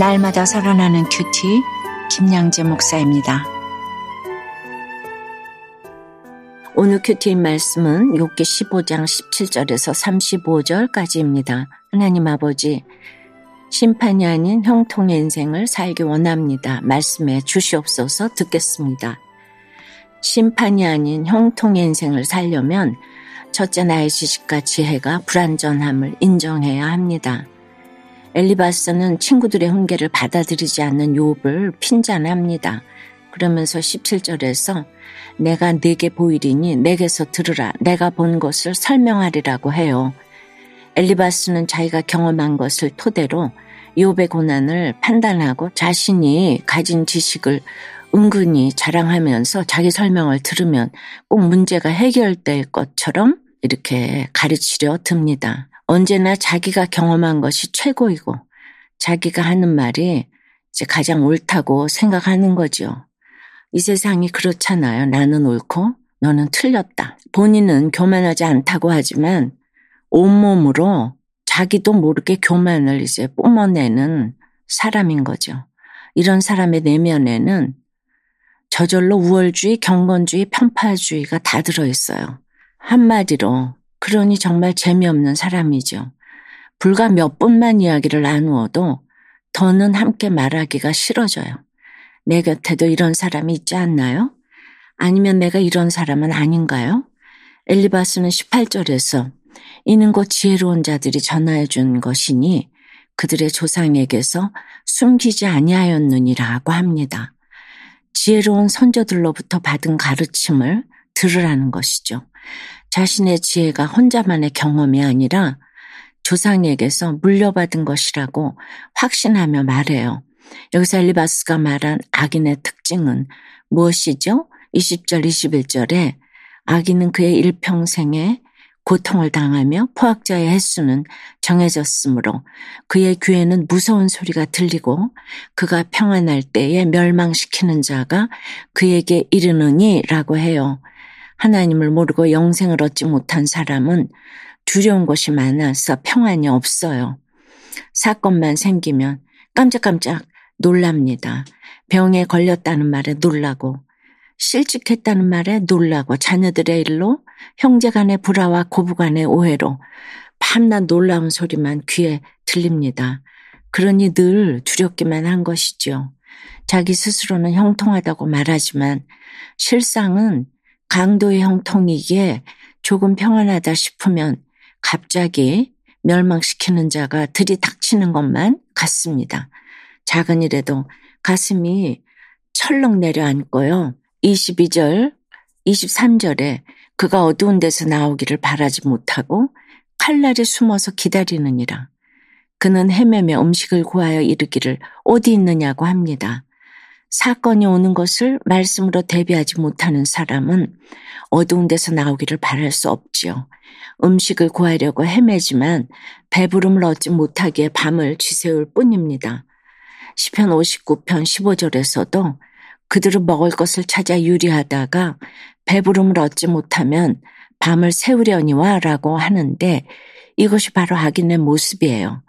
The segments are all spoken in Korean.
날마다 살아나는 큐티 김양재 목사입니다. 오늘 큐티인 말씀은 욥기 15장 17절에서 35절까지입니다. 하나님 아버지 심판이 아닌 형통의 인생을 살기 원합니다. 말씀해 주시옵소서 듣겠습니다. 심판이 아닌 형통의 인생을 살려면 첫째 나의 지식과 지혜가 불완전함을 인정해야 합니다. 엘리바스는 친구들의 훈계를 받아들이지 않는 욥을 핀잔합니다. 그러면서 17절에서 내가 네게 보이리니 내게서 들으라 내가 본 것을 설명하리라고 해요. 엘리바스는 자기가 경험한 것을 토대로 욥의 고난을 판단하고 자신이 가진 지식을 은근히 자랑하면서 자기 설명을 들으면 꼭 문제가 해결될 것처럼 이렇게 가르치려 듭니다. 언제나 자기가 경험한 것이 최고이고 자기가 하는 말이 이제 가장 옳다고 생각하는 거죠. 이 세상이 그렇잖아요. 나는 옳고 너는 틀렸다. 본인은 교만하지 않다고 하지만 온몸으로 자기도 모르게 교만을 이제 뿜어내는 사람인 거죠. 이런 사람의 내면에는 저절로 우월주의, 경건주의, 편파주의가 다 들어있어요. 한마디로 그러니 정말 재미없는 사람이죠. 불과 몇 분만 이야기를 나누어도 더는 함께 말하기가 싫어져요. 내 곁에도 이런 사람이 있지 않나요? 아니면 내가 이런 사람은 아닌가요? 엘리바스는 18절에서 이는 곧 지혜로운 자들이 전하여 준 것이니 그들의 조상에게서 숨기지 아니하였느니라고 합니다. 지혜로운 선조들로부터 받은 가르침을 들으라는 것이죠. 자신의 지혜가 혼자만의 경험이 아니라 조상에게서 물려받은 것이라고 확신하며 말해요. 여기서 엘리바스가 말한 악인의 특징은 무엇이죠? 20절, 21절에 악인은 그의 일평생에 고통을 당하며 포악자의 횟수는 정해졌으므로 그의 귀에는 무서운 소리가 들리고 그가 평안할 때에 멸망시키는 자가 그에게 이르느니라고 해요. 하나님을 모르고 영생을 얻지 못한 사람은 두려운 것이 많아서 평안이 없어요. 사건만 생기면 깜짝깜짝 놀랍니다. 병에 걸렸다는 말에 놀라고 실직했다는 말에 놀라고 자녀들의 일로 형제 간의 불화와 고부 간의 오해로 밤낮 놀라운 소리만 귀에 들립니다. 그러니 늘 두렵기만 한 것이죠. 자기 스스로는 형통하다고 말하지만 실상은 강도의 형통이기에 조금 평안하다 싶으면 갑자기 멸망시키는 자가 들이닥치는 것만 같습니다. 작은 일에도 가슴이 철렁 내려앉고요. 22절, 23절에 그가 어두운 데서 나오기를 바라지 못하고 칼날에 숨어서 기다리느니라. 그는 헤매며 음식을 구하여 이르기를 어디 있느냐고 합니다. 사건이 오는 것을 말씀으로 대비하지 못하는 사람은 어두운 데서 나오기를 바랄 수 없지요. 음식을 구하려고 헤매지만 배부름을 얻지 못하기에 밤을 쥐세울 뿐입니다. 시편 59편 15절에서도 그들은 먹을 것을 찾아 유리하다가 배부름을 얻지 못하면 밤을 세우려니와 라고 하는데 이것이 바로 악인의 모습이에요.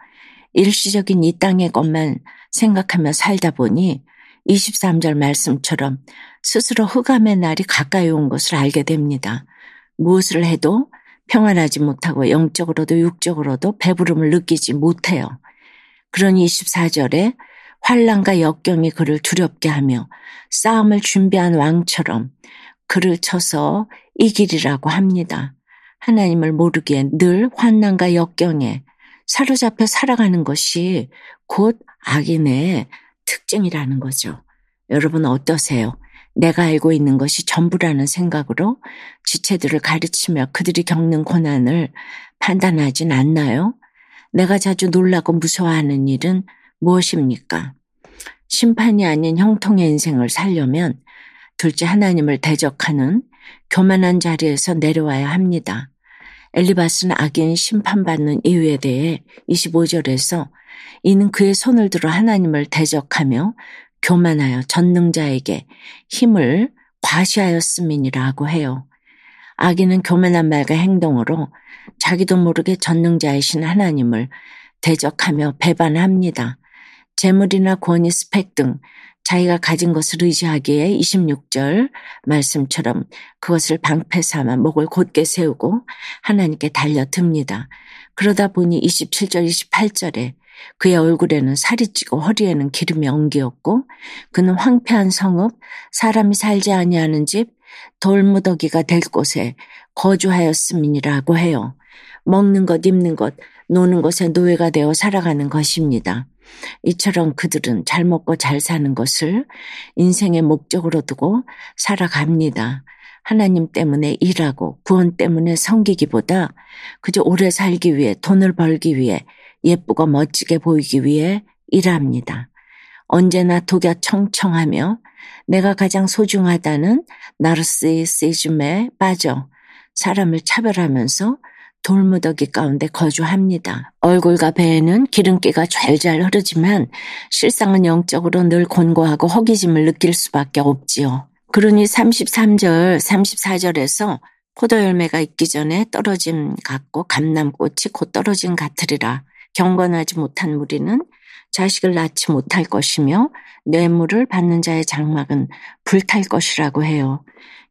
일시적인 이 땅의 것만 생각하며 살다 보니 23절 말씀처럼 스스로 흑암의 날이 가까이 온 것을 알게 됩니다. 무엇을 해도 평안하지 못하고 영적으로도 육적으로도 배부름을 느끼지 못해요. 그러니 24절에 환란과 역경이 그를 두렵게 하며 싸움을 준비한 왕처럼 그를 쳐서 이길이라고 합니다. 하나님을 모르기에 늘 환난과 역경에 사로잡혀 살아가는 것이 곧 악인의 특징이라는 거죠. 여러분 어떠세요? 내가 알고 있는 것이 전부라는 생각으로 지체들을 가르치며 그들이 겪는 고난을 판단하진 않나요? 내가 자주 놀라고 무서워하는 일은 무엇입니까? 심판이 아닌 형통의 인생을 살려면 둘째 하나님을 대적하는 교만한 자리에서 내려와야 합니다. 엘리바스는 악인 심판받는 이유에 대해 25절에서 이는 그의 손을 들어 하나님을 대적하며 교만하여 전능자에게 힘을 과시하였음이니라고 해요. 악인은 교만한 말과 행동으로 자기도 모르게 전능자이신 하나님을 대적하며 배반합니다. 재물이나 권위 스펙 등 자기가 가진 것을 의지하기에 26절 말씀처럼 그것을 방패 삼아 목을 곧게 세우고 하나님께 달려듭니다. 그러다 보니 27절, 28절에 그의 얼굴에는 살이 찌고 허리에는 기름이 엉기었고 그는 황폐한 성읍 사람이 살지 아니하는 집 돌무더기가 될 곳에 거주하였음이라고 해요. 먹는 것, 입는 것, 노는 것에 노예가 되어 살아가는 것입니다. 이처럼 그들은 잘 먹고 잘 사는 것을 인생의 목적으로 두고 살아갑니다. 하나님 때문에 일하고 구원 때문에 섬기기보다 그저 오래 살기 위해 돈을 벌기 위해 예쁘고 멋지게 보이기 위해 일합니다. 언제나 독야 청청하며 내가 가장 소중하다는 나르시시즘에 빠져 사람을 차별하면서 돌무더기 가운데 거주합니다. 얼굴과 배에는 기름기가 잘잘 흐르지만 실상은 영적으로 늘 곤고하고 허기짐을 느낄 수밖에 없지요. 그러니 33절, 34절에서 포도 열매가 있기 전에 떨어짐 같고 감남꽃이 곧 떨어진 같으리라. 경건하지 못한 무리는 자식을 낳지 못할 것이며 뇌물을 받는 자의 장막은 불탈 것이라고 해요.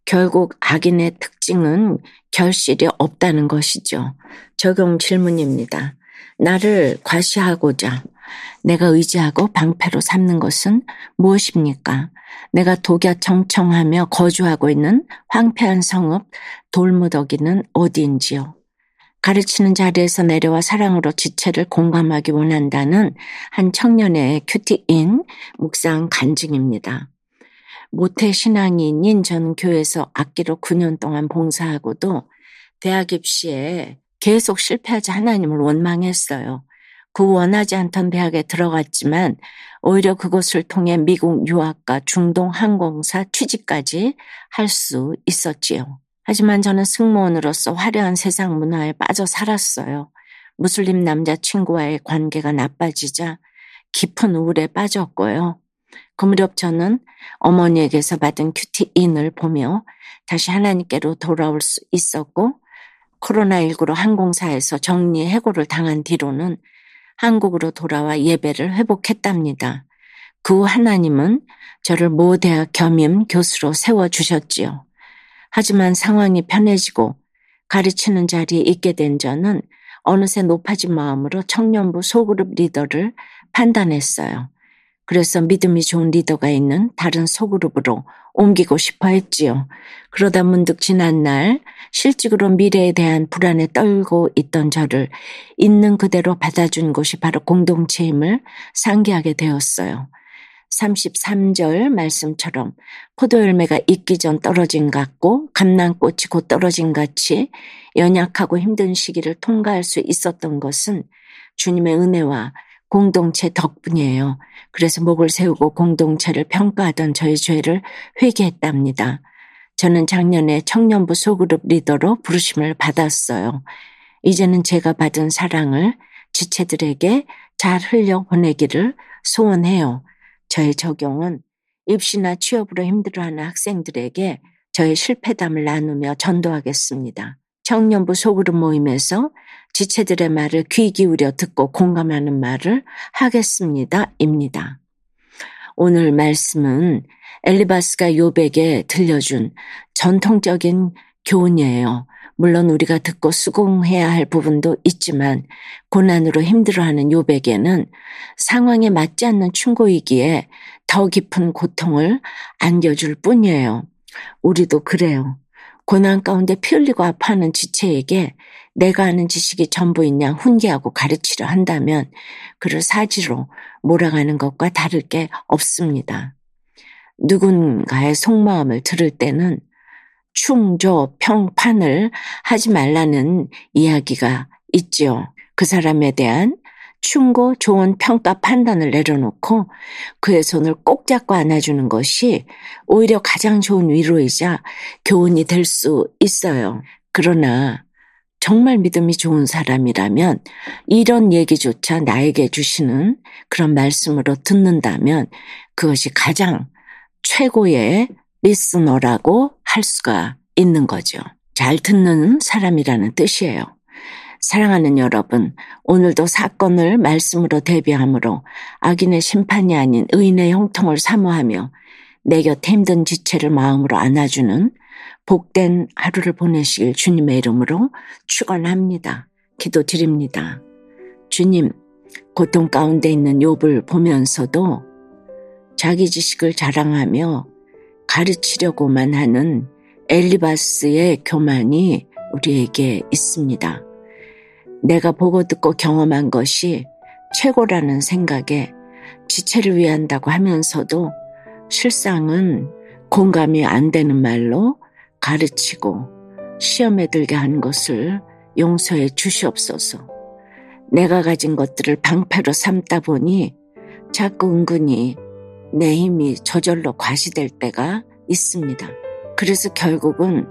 결국 악인의 특징은 결실이 없다는 것이죠. 적용 질문입니다. 나를 과시하고자 내가 의지하고 방패로 삼는 것은 무엇입니까? 내가 독야 청청하며 거주하고 있는 황폐한 성읍 돌무더기는 어디인지요? 가르치는 자리에서 내려와 사랑으로 지체를 공감하기 원한다는 한 청년의 큐티인 묵상 간증입니다. 모태 신앙인인 저는 교회에서 악기로 9년 동안 봉사하고도 대학 입시에 계속 실패하자 하나님을 원망했어요. 그 원하지 않던 대학에 들어갔지만 오히려 그것을 통해 미국 유학과 중동 항공사 취직까지 할 수 있었지요. 하지만 저는 승무원으로서 화려한 세상 문화에 빠져 살았어요. 무슬림 남자친구와의 관계가 나빠지자 깊은 우울에 빠졌고요. 그 무렵 저는 어머니에게서 받은 큐티인을 보며 다시 하나님께로 돌아올 수 있었고 코로나19로 항공사에서 정리 해고를 당한 뒤로는 한국으로 돌아와 예배를 회복했답니다. 그 하나님은 저를 모 대학 겸임 교수로 세워주셨지요. 하지만 상황이 편해지고 가르치는 자리에 있게 된 저는 어느새 높아진 마음으로 청년부 소그룹 리더를 판단했어요. 그래서 믿음이 좋은 리더가 있는 다른 소그룹으로 옮기고 싶어 했지요. 그러다 문득 지난 날 실직으로 미래에 대한 불안에 떨고 있던 저를 있는 그대로 받아준 곳이 바로 공동체임을 상기하게 되었어요. 33절 말씀처럼 포도 열매가 익기 전 떨어진 같고 감난꽃이 곧 떨어진 같이 연약하고 힘든 시기를 통과할 수 있었던 것은 주님의 은혜와 공동체 덕분이에요. 그래서 목을 세우고 공동체를 평가하던 저의 죄를 회개했답니다. 저는 작년에 청년부 소그룹 리더로 부르심을 받았어요. 이제는 제가 받은 사랑을 지체들에게 잘 흘려 보내기를 소원해요. 저의 적용은 입시나 취업으로 힘들어하는 학생들에게 저의 실패담을 나누며 전도하겠습니다. 청년부 소그룹 모임에서 지체들의 말을 귀 기울여 듣고 공감하는 말을 하겠습니다. 입니다. 오늘 말씀은 엘리바스가 요백에 들려준 전통적인 교훈이에요. 물론 우리가 듣고 수긍해야 할 부분도 있지만 고난으로 힘들어하는 요백에는 상황에 맞지 않는 충고이기에 더 깊은 고통을 안겨줄 뿐이에요. 우리도 그래요. 고난 가운데 피 흘리고 아파하는 지체에게 내가 아는 지식이 전부인 양 훈계하고 가르치려 한다면 그를 사지로 몰아가는 것과 다를 게 없습니다. 누군가의 속마음을 들을 때는 충조, 평판을 하지 말라는 이야기가 있지요. 그 사람에 대한 충고, 좋은 평가 판단을 내려놓고 그의 손을 꼭 잡고 안아주는 것이 오히려 가장 좋은 위로이자 교훈이 될 수 있어요. 그러나 정말 믿음이 좋은 사람이라면 이런 얘기조차 나에게 주시는 그런 말씀으로 듣는다면 그것이 가장 최고의 리스너라고 할 수가 있는 거죠. 잘 듣는 사람이라는 뜻이에요. 사랑하는 여러분, 오늘도 사건을 말씀으로 대비함으로 악인의 심판이 아닌 의인의 형통을 사모하며 내 곁에 힘든 지체를 마음으로 안아주는 복된 하루를 보내시길 주님의 이름으로 축원합니다. 기도드립니다. 주님, 고통 가운데 있는 욥을 보면서도 자기 지식을 자랑하며 가르치려고만 하는 엘리바스의 교만이 우리에게 있습니다. 내가 보고 듣고 경험한 것이 최고라는 생각에 지체를 위한다고 하면서도 실상은 공감이 안 되는 말로 가르치고 시험에 들게 한 것을 용서해 주시옵소서. 내가 가진 것들을 방패로 삼다 보니 자꾸 은근히 내 힘이 저절로 과시될 때가 있습니다. 그래서 결국은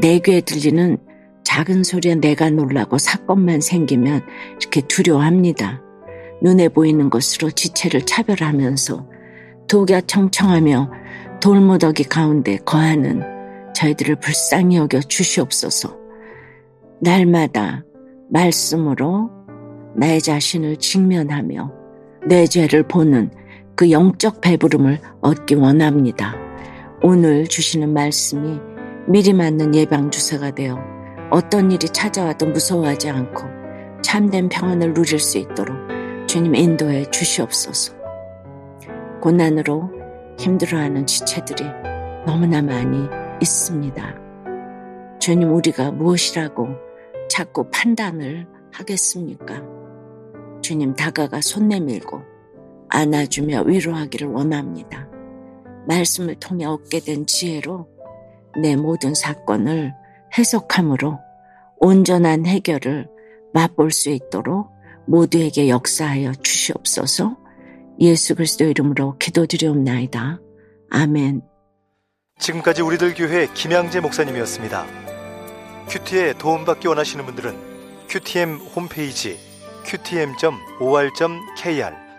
내 귀에 들리는 작은 소리에 내가 놀라고 사건만 생기면 이렇게 두려워합니다. 눈에 보이는 것으로 지체를 차별하면서 독야 청청하며 돌무더기 가운데 거하는 저희들을 불쌍히 여겨 주시옵소서. 날마다 말씀으로 나의 자신을 직면하며 내 죄를 보는 그 영적 배부름을 얻기 원합니다. 오늘 주시는 말씀이 미리 맞는 예방주사가 되어 어떤 일이 찾아와도 무서워하지 않고 참된 평안을 누릴 수 있도록 주님 인도해 주시옵소서. 고난으로 힘들어하는 지체들이 너무나 많이 있습니다. 주님 우리가 무엇이라고 자꾸 판단을 하겠습니까? 주님 다가가 손 내밀고 안아주며 위로하기를 원합니다. 말씀을 통해 얻게 된 지혜로 내 모든 사건을 해석함으로 온전한 해결을 맛볼 수 있도록 모두에게 역사하여 주시옵소서 예수 그리스도 이름으로 기도드리옵나이다. 아멘. 지금까지 우리들 교회 김양재 목사님이었습니다. 큐티에 도움받기 원하시는 분들은 큐티엠 홈페이지 qtm.or.kr